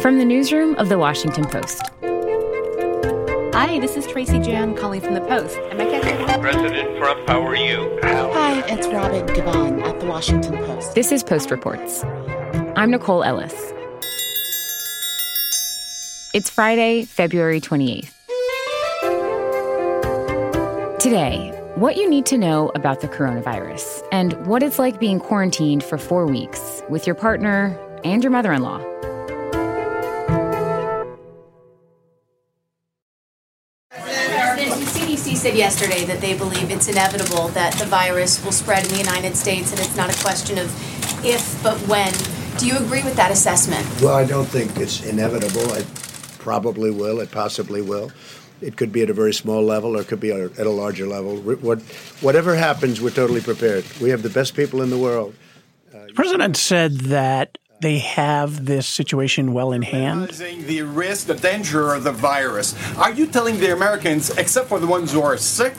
From the newsroom of The Washington Post. Hi, this is Tracy Jan calling from The Post. Am I catching President Trump, how are you? Hi, it's Robin Givhan at The Washington Post. This is Post Reports. I'm Nicole Ellis. It's Friday, February 28th. Today, what you need to know about the coronavirus and what it's like being quarantined for four weeks with your partner and your mother in law. Yesterday that they believe it's inevitable that the virus will spread in the United States and it's not a question of if but when. Do you agree with that assessment? Well, I don't think it's inevitable. It probably will. It possibly will. It could be at a very small level or it could be at a larger level. What, whatever happens, we're totally prepared. We have the best people in the world. Uh, the president said that they have this situation well in hand. The risk, the danger of the virus. Are you telling the Americans, except for the ones who are sick,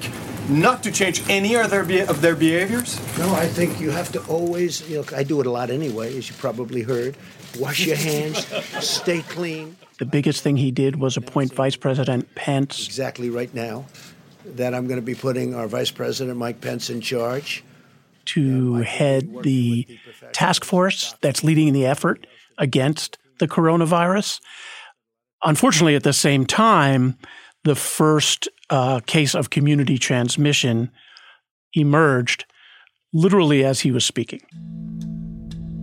not to change any of their be- of their behaviors? No, I think you have to always. You know, I do it a lot anyway, as you probably heard. Wash your hands, stay clean. The biggest thing he did was appoint Vice President Pence. Exactly right now, that I'm going to be putting our Vice President Mike Pence in charge to head the task force that's leading the effort against the coronavirus. Unfortunately, at the same time, the first uh, case of community transmission emerged literally as he was speaking.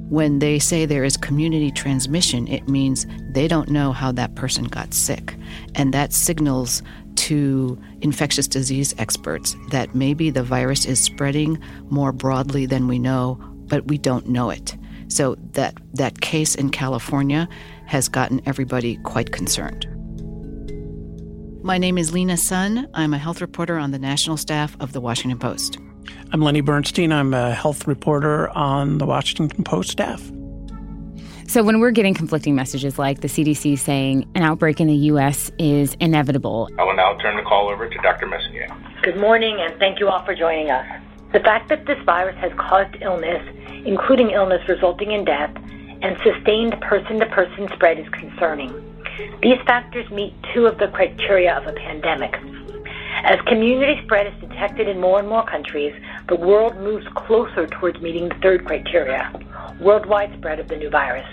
When they say there is community transmission, it means they don't know how that person got sick. And that signals to infectious disease experts that maybe the virus is spreading more broadly than we know, but we don't know it. So that, that case in California has gotten everybody quite concerned. My name is Lena Sun. I'm a health reporter on the national staff of The Washington Post. I'm Lenny Bernstein. I'm a health reporter on the Washington Post staff. So, when we're getting conflicting messages like the CDC saying an outbreak in the U.S. is inevitable, I will now turn the call over to Dr. Messonnier. Good morning, and thank you all for joining us. The fact that this virus has caused illness, including illness resulting in death, and sustained person to person spread is concerning. These factors meet two of the criteria of a pandemic as community spread is detected in more and more countries, the world moves closer towards meeting the third criteria worldwide spread of the new virus.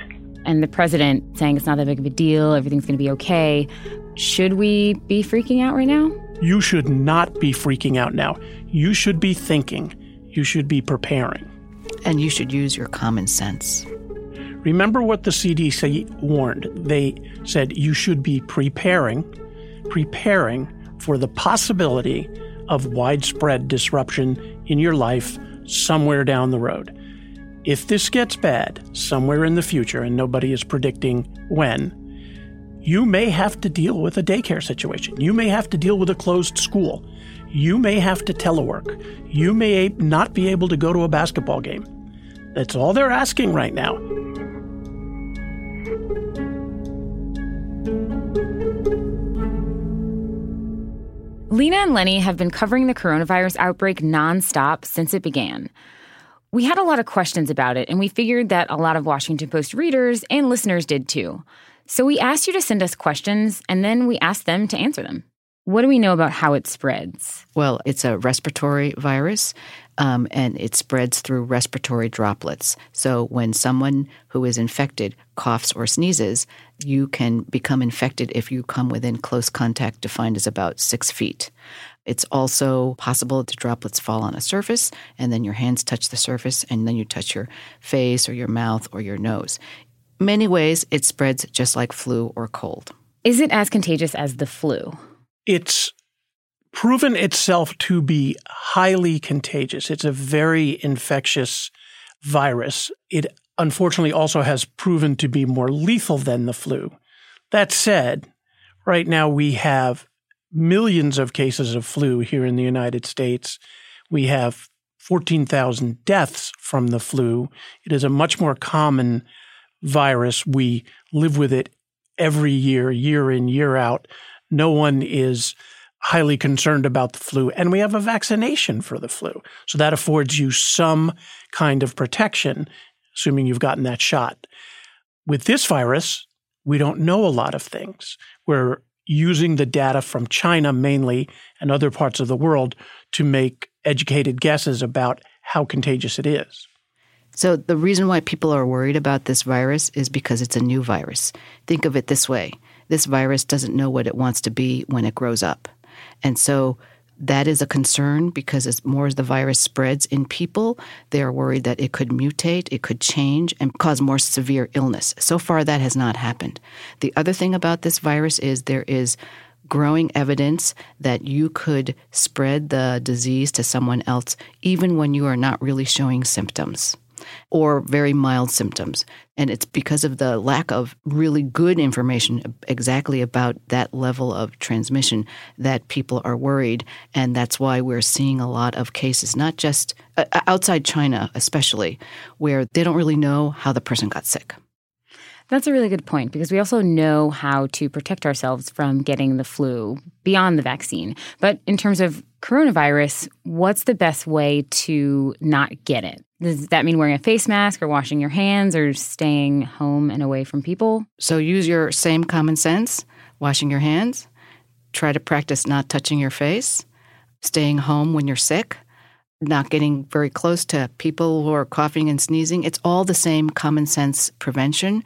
And the president saying it's not that big of a deal, everything's going to be okay. Should we be freaking out right now? You should not be freaking out now. You should be thinking. You should be preparing. And you should use your common sense. Remember what the CDC warned. They said you should be preparing, preparing for the possibility of widespread disruption in your life somewhere down the road. If this gets bad somewhere in the future, and nobody is predicting when, you may have to deal with a daycare situation. You may have to deal with a closed school. You may have to telework. You may not be able to go to a basketball game. That's all they're asking right now. Lena and Lenny have been covering the coronavirus outbreak nonstop since it began. We had a lot of questions about it, and we figured that a lot of Washington Post readers and listeners did too. So we asked you to send us questions, and then we asked them to answer them. What do we know about how it spreads? Well, it's a respiratory virus, um, and it spreads through respiratory droplets. So when someone who is infected coughs or sneezes, you can become infected if you come within close contact, defined as about six feet. It's also possible that the droplets fall on a surface, and then your hands touch the surface, and then you touch your face or your mouth or your nose. Many ways, it spreads just like flu or cold. Is it as contagious as the flu? It's proven itself to be highly contagious. It's a very infectious virus. It unfortunately also has proven to be more lethal than the flu. That said, right now we have millions of cases of flu here in the United States. We have 14,000 deaths from the flu. It is a much more common virus. We live with it every year, year in, year out. No one is highly concerned about the flu, and we have a vaccination for the flu. So that affords you some kind of protection, assuming you've gotten that shot. With this virus, we don't know a lot of things. We're using the data from China mainly and other parts of the world to make educated guesses about how contagious it is. So, the reason why people are worried about this virus is because it's a new virus. Think of it this way this virus doesn't know what it wants to be when it grows up. And so, that is a concern because as more as the virus spreads in people, they are worried that it could mutate, it could change, and cause more severe illness. So far, that has not happened. The other thing about this virus is there is growing evidence that you could spread the disease to someone else even when you are not really showing symptoms or very mild symptoms. And it's because of the lack of really good information exactly about that level of transmission that people are worried. And that's why we're seeing a lot of cases, not just uh, outside China, especially, where they don't really know how the person got sick. That's a really good point because we also know how to protect ourselves from getting the flu beyond the vaccine. But in terms of coronavirus, what's the best way to not get it? Does that mean wearing a face mask or washing your hands or staying home and away from people? So use your same common sense, washing your hands. Try to practice not touching your face, staying home when you're sick not getting very close to people who are coughing and sneezing. It's all the same common sense prevention.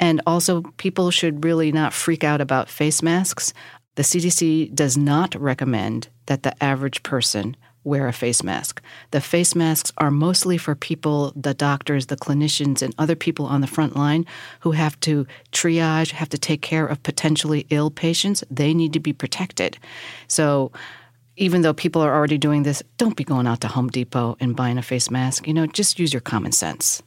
And also, people should really not freak out about face masks. The CDC does not recommend that the average person wear a face mask. The face masks are mostly for people, the doctors, the clinicians, and other people on the front line who have to triage, have to take care of potentially ill patients. They need to be protected. So, even though people are already doing this, don't be going out to Home Depot and buying a face mask. You know, just use your common sense.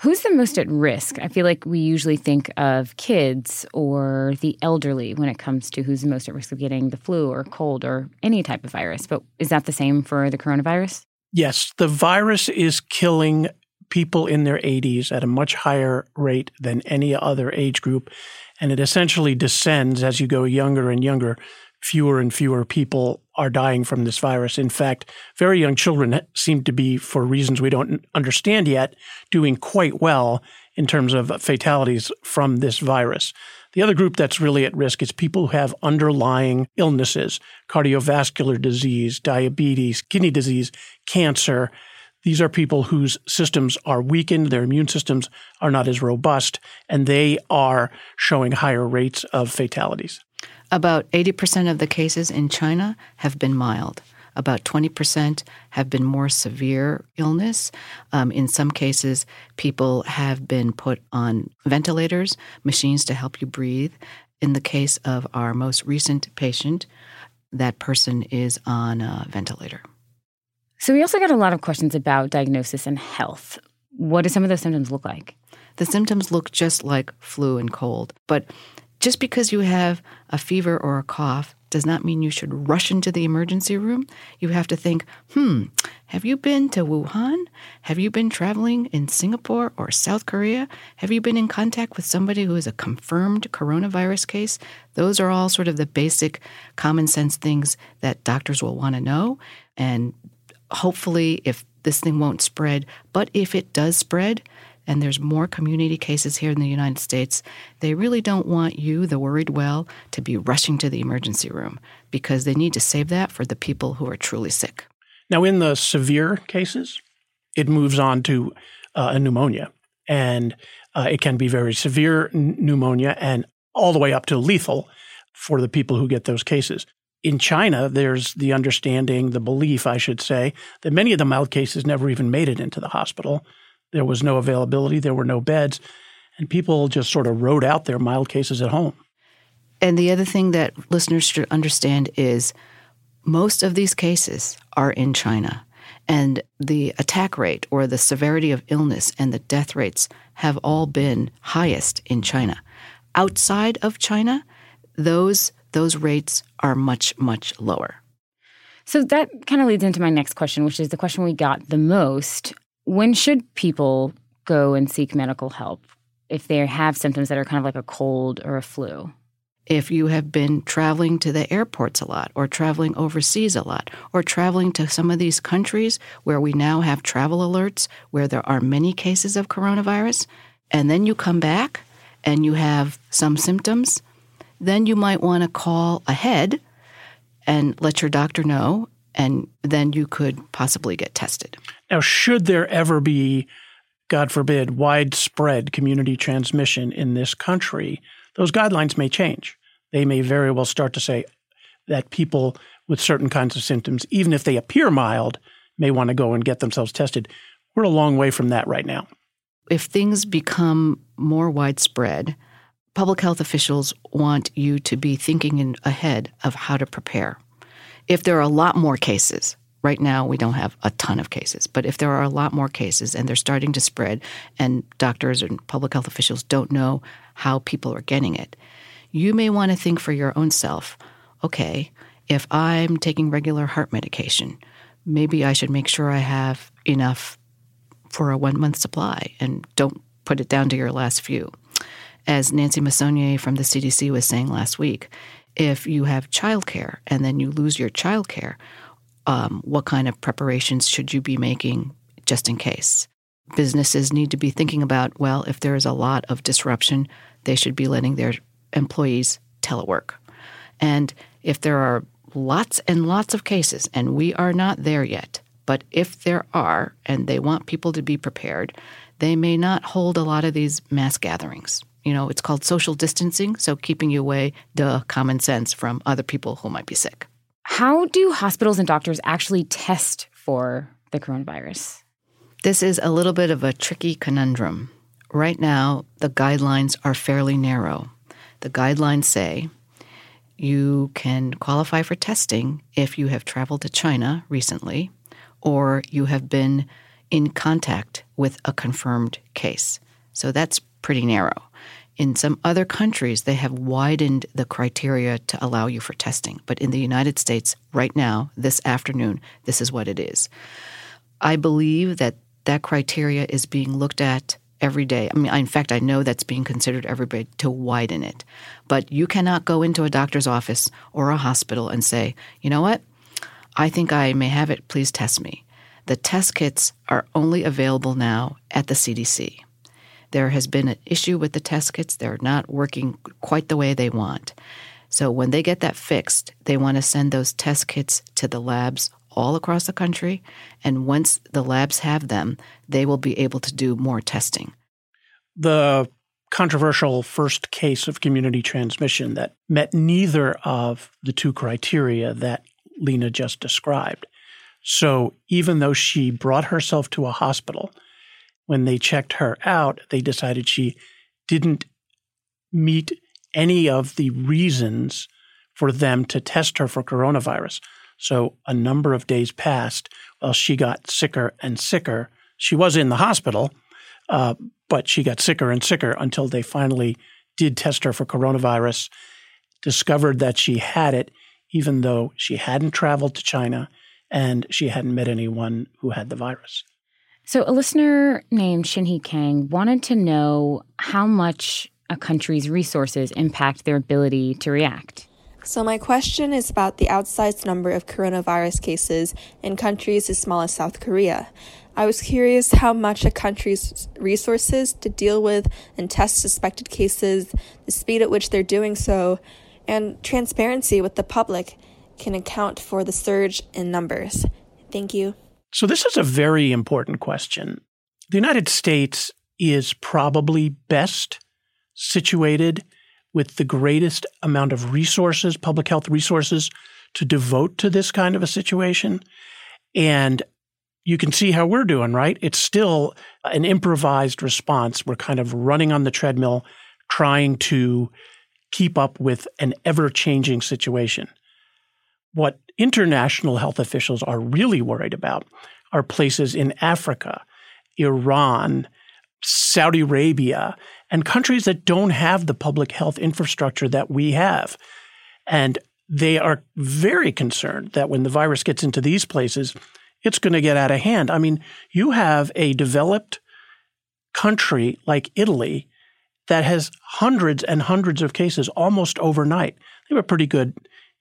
Who's the most at risk? I feel like we usually think of kids or the elderly when it comes to who's the most at risk of getting the flu or cold or any type of virus. But is that the same for the coronavirus? Yes, the virus is killing people in their 80s at a much higher rate than any other age group. And it essentially descends as you go younger and younger fewer and fewer people are dying from this virus. In fact, very young children seem to be, for reasons we don't understand yet, doing quite well in terms of fatalities from this virus. The other group that's really at risk is people who have underlying illnesses, cardiovascular disease, diabetes, kidney disease, cancer. These are people whose systems are weakened, their immune systems are not as robust, and they are showing higher rates of fatalities. About 80% of the cases in China have been mild. About 20% have been more severe illness. Um, in some cases, people have been put on ventilators, machines to help you breathe. In the case of our most recent patient, that person is on a ventilator. So, we also got a lot of questions about diagnosis and health. What do some of those symptoms look like? The symptoms look just like flu and cold, but just because you have a fever or a cough does not mean you should rush into the emergency room. You have to think, hmm, have you been to Wuhan? Have you been traveling in Singapore or South Korea? Have you been in contact with somebody who is a confirmed coronavirus case? Those are all sort of the basic common sense things that doctors will want to know. And hopefully, if this thing won't spread, but if it does spread, and there's more community cases here in the United States, they really don't want you, the worried well, to be rushing to the emergency room because they need to save that for the people who are truly sick. Now, in the severe cases, it moves on to uh, a pneumonia, and uh, it can be very severe n- pneumonia and all the way up to lethal for the people who get those cases. In China, there's the understanding, the belief, I should say, that many of the mild cases never even made it into the hospital. There was no availability, there were no beds, and people just sort of wrote out their mild cases at home. And the other thing that listeners should understand is most of these cases are in China. And the attack rate or the severity of illness and the death rates have all been highest in China. Outside of China, those those rates are much much lower. So that kind of leads into my next question, which is the question we got the most when should people go and seek medical help if they have symptoms that are kind of like a cold or a flu? If you have been traveling to the airports a lot, or traveling overseas a lot, or traveling to some of these countries where we now have travel alerts where there are many cases of coronavirus, and then you come back and you have some symptoms, then you might want to call ahead and let your doctor know, and then you could possibly get tested. Now, should there ever be, God forbid, widespread community transmission in this country, those guidelines may change. They may very well start to say that people with certain kinds of symptoms, even if they appear mild, may want to go and get themselves tested. We're a long way from that right now. If things become more widespread, public health officials want you to be thinking in, ahead of how to prepare. If there are a lot more cases, right now we don't have a ton of cases, but if there are a lot more cases and they're starting to spread and doctors and public health officials don't know how people are getting it, you may want to think for your own self okay, if I'm taking regular heart medication, maybe I should make sure I have enough for a one month supply and don't put it down to your last few. As Nancy Messonnier from the CDC was saying last week, if you have childcare and then you lose your childcare, um, what kind of preparations should you be making just in case? Businesses need to be thinking about well, if there is a lot of disruption, they should be letting their employees telework. And if there are lots and lots of cases, and we are not there yet, but if there are, and they want people to be prepared, they may not hold a lot of these mass gatherings. You know, it's called social distancing, so keeping you away, duh, common sense from other people who might be sick. How do hospitals and doctors actually test for the coronavirus? This is a little bit of a tricky conundrum. Right now, the guidelines are fairly narrow. The guidelines say you can qualify for testing if you have traveled to China recently or you have been in contact with a confirmed case. So that's pretty narrow. In some other countries, they have widened the criteria to allow you for testing. But in the United States, right now, this afternoon, this is what it is. I believe that that criteria is being looked at every day. I mean, in fact, I know that's being considered every day to widen it. But you cannot go into a doctor's office or a hospital and say, you know what? I think I may have it. Please test me. The test kits are only available now at the CDC. There has been an issue with the test kits. They're not working quite the way they want. So when they get that fixed, they want to send those test kits to the labs all across the country. And once the labs have them, they will be able to do more testing. The controversial first case of community transmission that met neither of the two criteria that Lena just described. So even though she brought herself to a hospital, when they checked her out, they decided she didn't meet any of the reasons for them to test her for coronavirus. So a number of days passed while she got sicker and sicker. She was in the hospital, uh, but she got sicker and sicker until they finally did test her for coronavirus, discovered that she had it, even though she hadn't traveled to China and she hadn't met anyone who had the virus. So, a listener named Shinhee Kang wanted to know how much a country's resources impact their ability to react. So, my question is about the outsized number of coronavirus cases in countries as small as South Korea. I was curious how much a country's resources to deal with and test suspected cases, the speed at which they're doing so, and transparency with the public can account for the surge in numbers. Thank you. So, this is a very important question. The United States is probably best situated with the greatest amount of resources, public health resources, to devote to this kind of a situation. And you can see how we're doing, right? It's still an improvised response. We're kind of running on the treadmill, trying to keep up with an ever changing situation. What international health officials are really worried about are places in Africa, Iran, Saudi Arabia, and countries that don't have the public health infrastructure that we have. And they are very concerned that when the virus gets into these places, it's going to get out of hand. I mean, you have a developed country like Italy that has hundreds and hundreds of cases almost overnight. They have a pretty good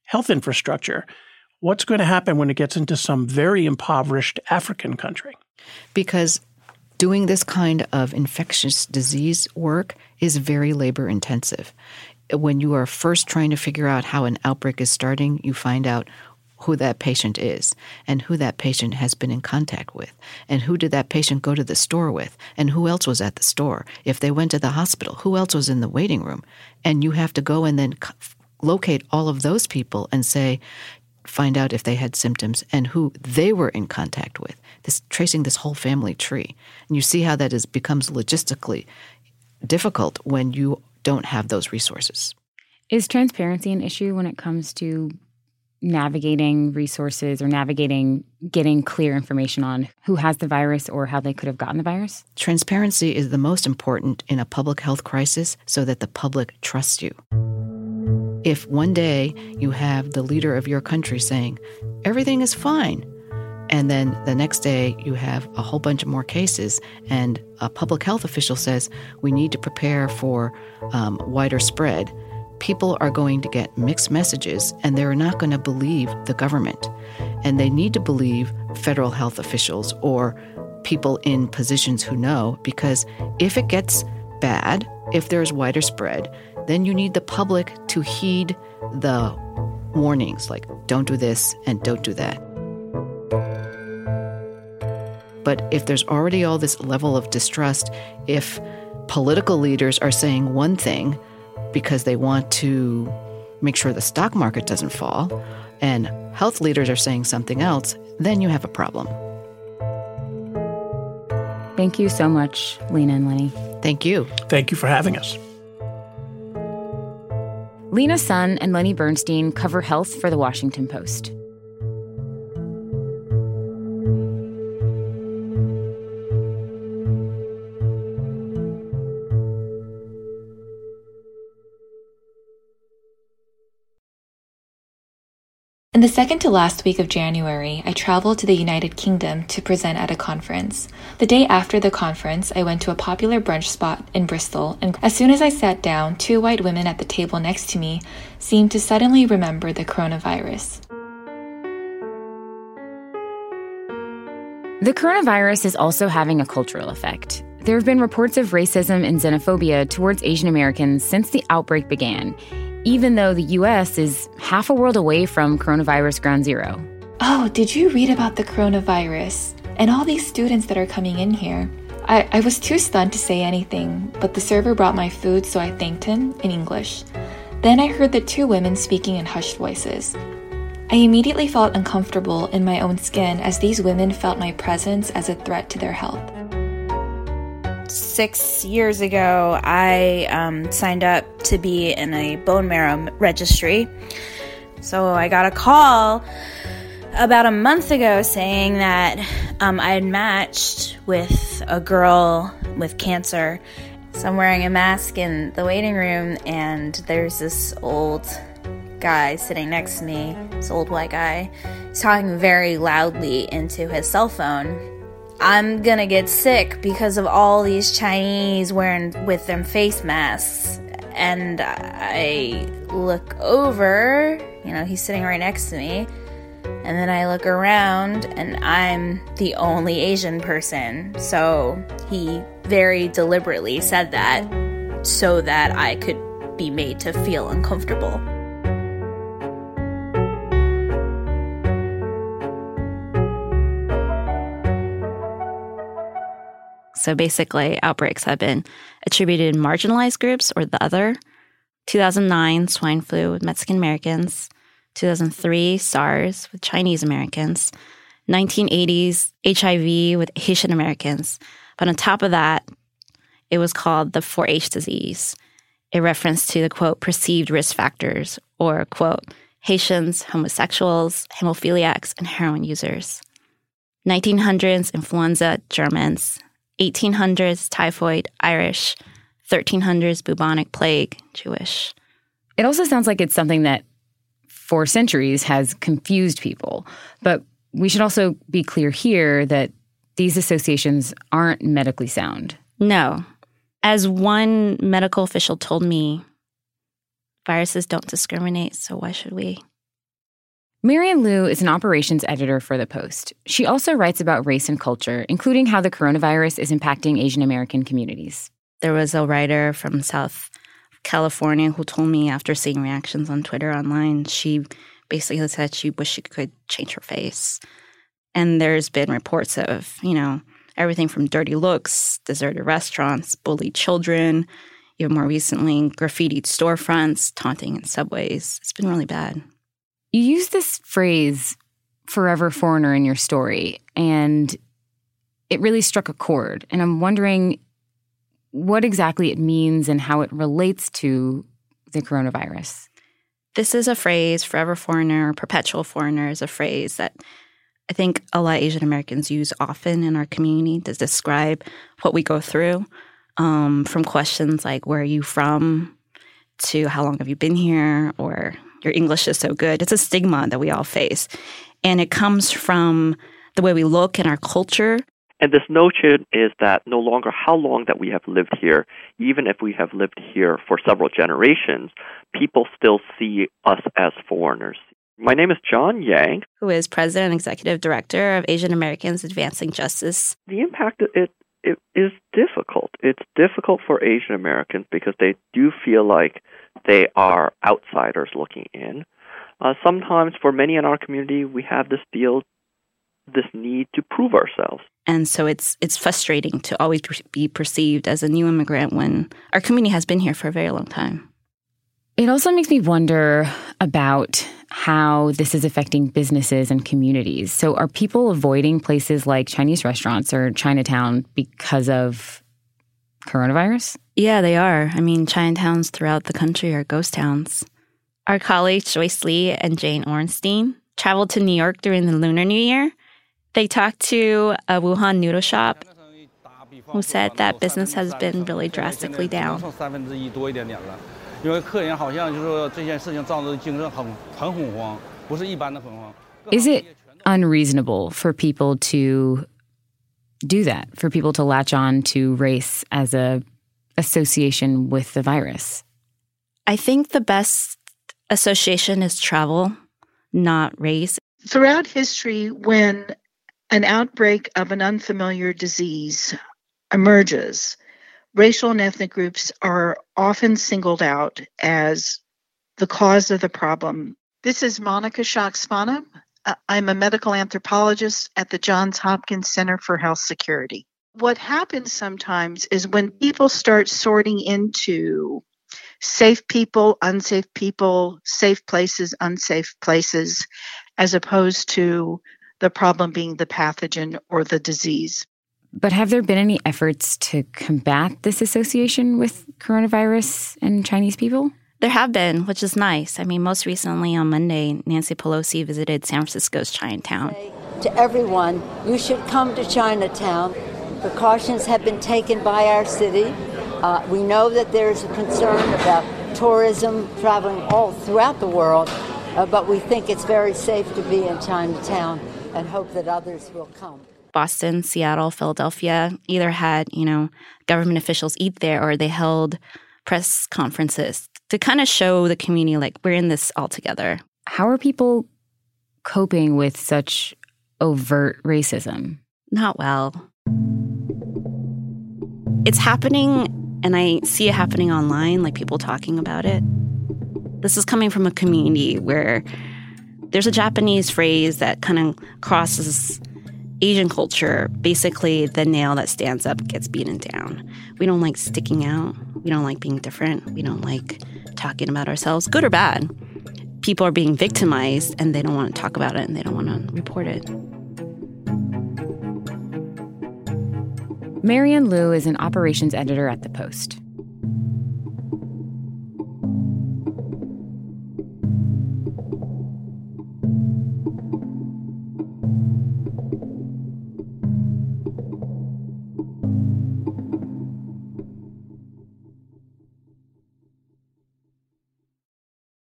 health infrastructure. What's going to happen when it gets into some very impoverished African country? Because doing this kind of infectious disease work is very labor intensive. When you are first trying to figure out how an outbreak is starting, you find out who that patient is and who that patient has been in contact with and who did that patient go to the store with and who else was at the store. If they went to the hospital, who else was in the waiting room? And you have to go and then locate all of those people and say, find out if they had symptoms and who they were in contact with. This tracing this whole family tree. And you see how that is becomes logistically difficult when you don't have those resources. Is transparency an issue when it comes to navigating resources or navigating getting clear information on who has the virus or how they could have gotten the virus? Transparency is the most important in a public health crisis so that the public trusts you. If one day you have the leader of your country saying, everything is fine, and then the next day you have a whole bunch of more cases, and a public health official says, we need to prepare for um, wider spread, people are going to get mixed messages and they're not going to believe the government. And they need to believe federal health officials or people in positions who know, because if it gets bad, if there's wider spread, then you need the public to heed the warnings like don't do this and don't do that. But if there's already all this level of distrust, if political leaders are saying one thing because they want to make sure the stock market doesn't fall, and health leaders are saying something else, then you have a problem. Thank you so much, Lena and Lenny. Thank you. Thank you for having us. Lena Sun and Lenny Bernstein cover health for the Washington Post. In the second to last week of January, I traveled to the United Kingdom to present at a conference. The day after the conference, I went to a popular brunch spot in Bristol, and as soon as I sat down, two white women at the table next to me seemed to suddenly remember the coronavirus. The coronavirus is also having a cultural effect. There have been reports of racism and xenophobia towards Asian Americans since the outbreak began even though the US is half a world away from coronavirus ground zero. Oh, did you read about the coronavirus and all these students that are coming in here? I, I was too stunned to say anything, but the server brought my food, so I thanked him in English. Then I heard the two women speaking in hushed voices. I immediately felt uncomfortable in my own skin as these women felt my presence as a threat to their health six years ago, I um, signed up to be in a bone marrow registry. So I got a call about a month ago saying that um, I had matched with a girl with cancer. So I'm wearing a mask in the waiting room, and there's this old guy sitting next to me, this old white guy. He's talking very loudly into his cell phone I'm gonna get sick because of all these Chinese wearing with them face masks. And I look over, you know, he's sitting right next to me. And then I look around and I'm the only Asian person. So he very deliberately said that so that I could be made to feel uncomfortable. So basically, outbreaks have been attributed in marginalized groups or the other. 2009, swine flu with Mexican Americans. 2003, SARS with Chinese Americans. 1980s, HIV with Haitian Americans. But on top of that, it was called the 4 H disease, a reference to the quote, perceived risk factors, or quote, Haitians, homosexuals, hemophiliacs, and heroin users. 1900s, influenza, Germans. 1800s typhoid, Irish, 1300s bubonic plague, Jewish. It also sounds like it's something that for centuries has confused people. But we should also be clear here that these associations aren't medically sound. No. As one medical official told me, viruses don't discriminate, so why should we? Marian Liu is an operations editor for The Post. She also writes about race and culture, including how the coronavirus is impacting Asian American communities. There was a writer from South California who told me after seeing reactions on Twitter online, she basically said she wished she could change her face. And there's been reports of, you know, everything from dirty looks, deserted restaurants, bullied children, even more recently, graffitied storefronts, taunting in subways. It's been really bad. You use this phrase, forever foreigner, in your story, and it really struck a chord. And I'm wondering what exactly it means and how it relates to the coronavirus. This is a phrase, forever foreigner, perpetual foreigner is a phrase that I think a lot of Asian Americans use often in our community to describe what we go through. Um, from questions like, where are you from? to how long have you been here? Or your English is so good. It's a stigma that we all face. And it comes from the way we look in our culture. And this notion is that no longer how long that we have lived here, even if we have lived here for several generations, people still see us as foreigners. My name is John Yang, who is president and executive director of Asian Americans Advancing Justice. The impact it it is difficult. It's difficult for Asian Americans because they do feel like they are outsiders looking in. Uh, sometimes, for many in our community, we have this feel, this need to prove ourselves. And so it's it's frustrating to always be perceived as a new immigrant when our community has been here for a very long time. It also makes me wonder about how this is affecting businesses and communities. So, are people avoiding places like Chinese restaurants or Chinatown because of coronavirus? Yeah, they are. I mean, Chinatowns throughout the country are ghost towns. Our colleagues Joyce Lee and Jayne Orenstein traveled to New York during the Lunar New Year. They talked to a Wuhan noodle shop who said that business has been really drastically down. Is it unreasonable for people to do that? For people to latch on to race as a association with the virus? I think the best association is travel, not race. Throughout history, when an outbreak of an unfamiliar disease emerges, racial and ethnic groups are often singled out as the cause of the problem. This is Monica Schoch-Spana. Uh, I'm a medical anthropologist at the Johns Hopkins Center for Health Security. What happens sometimes is when people start sorting into safe people, unsafe people, safe places, unsafe places, as opposed to the problem being the pathogen or the disease. But have there been any efforts to combat this association with coronavirus and Chinese people? There have been, which is nice. I mean, most recently on Monday, Nancy Pelosi visited San Francisco's Chinatown. To everyone, you should come to Chinatown. Precautions have been taken by our city. Uh, we know that there's a concern about tourism traveling all throughout the world, uh, but we think it's very safe to be in Chinatown and hope that others will come. Boston, Seattle, Philadelphia either had, you know, government officials eat there or they held press conferences to kind of show the community like we're in this all together. How are people coping with such overt racism? Not well. It's happening and I see it happening online, like people talking about it. This is coming from a community where there's a Japanese phrase that kind of crosses Asian culture, basically the nail that stands up gets beaten down. We don't like sticking out. We don't like being different. We don't like talking about ourselves, good or bad. People are being victimized and they don't want to talk about it and they don't want to report it. Marian Liu is an operations editor at The Post.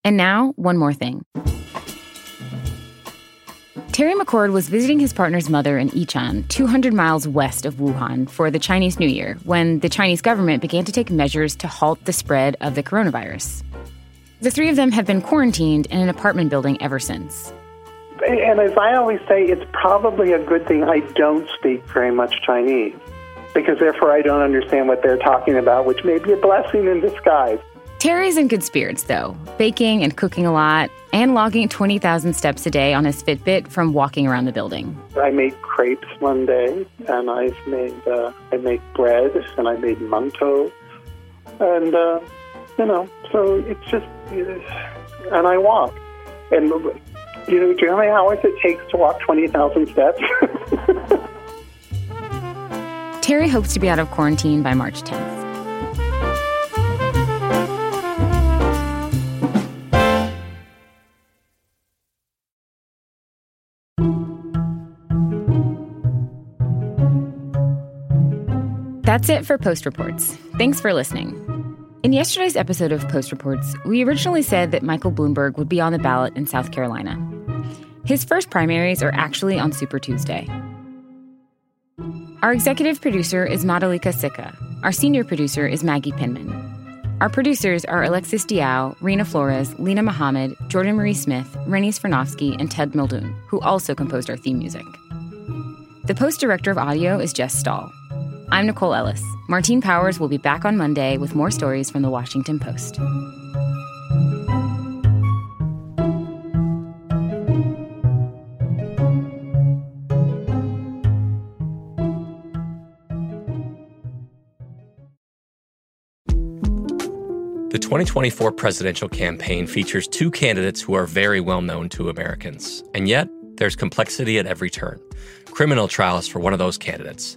And now, one more thing. Terry McCord was visiting his partner's mother in Yichang, 200 miles west of Wuhan, for the Chinese New Year when the Chinese government began to take measures to halt the spread of the coronavirus. The three of them have been quarantined in an apartment building ever since. and as I always say, it's probably a good thing I don't speak very much Chinese because therefore I don't understand what they're talking about, which may be a blessing in disguise. Terry's in good spirits, though, baking and cooking a lot and logging 20,000 steps a day on his Fitbit from walking around the building. I made crepes one day, and I've made uh, I make bread, and I made mantou, and uh, you know, so it's just, and I walk, and you know, do you know how many hours it takes to walk 20,000 steps? Terry hopes to be out of quarantine by March 10th. That's it for Post Reports. Thanks for listening. In yesterday's episode of Post Reports, we originally said that Michael Bloomberg would be on the ballot in South Carolina. His first primaries are actually on Super Tuesday. Our executive producer is Madhulika Sikka. Our senior producer is Maggie Penman. Our producers are Alexis Diao, Rena Flores, Linah Mohammad, Jordan Marie Smith, Rennie Svirnovskiy, and Ted Muldoon, who also composed our theme music. The post director of audio is Jess Stahl. I'm Nicole Ellis. Martine Powers will be back on Monday with more stories from the Washington Post. The 2024 presidential campaign features two candidates who are very well known to Americans. And yet, there's complexity at every turn. Criminal trials for one of those candidates,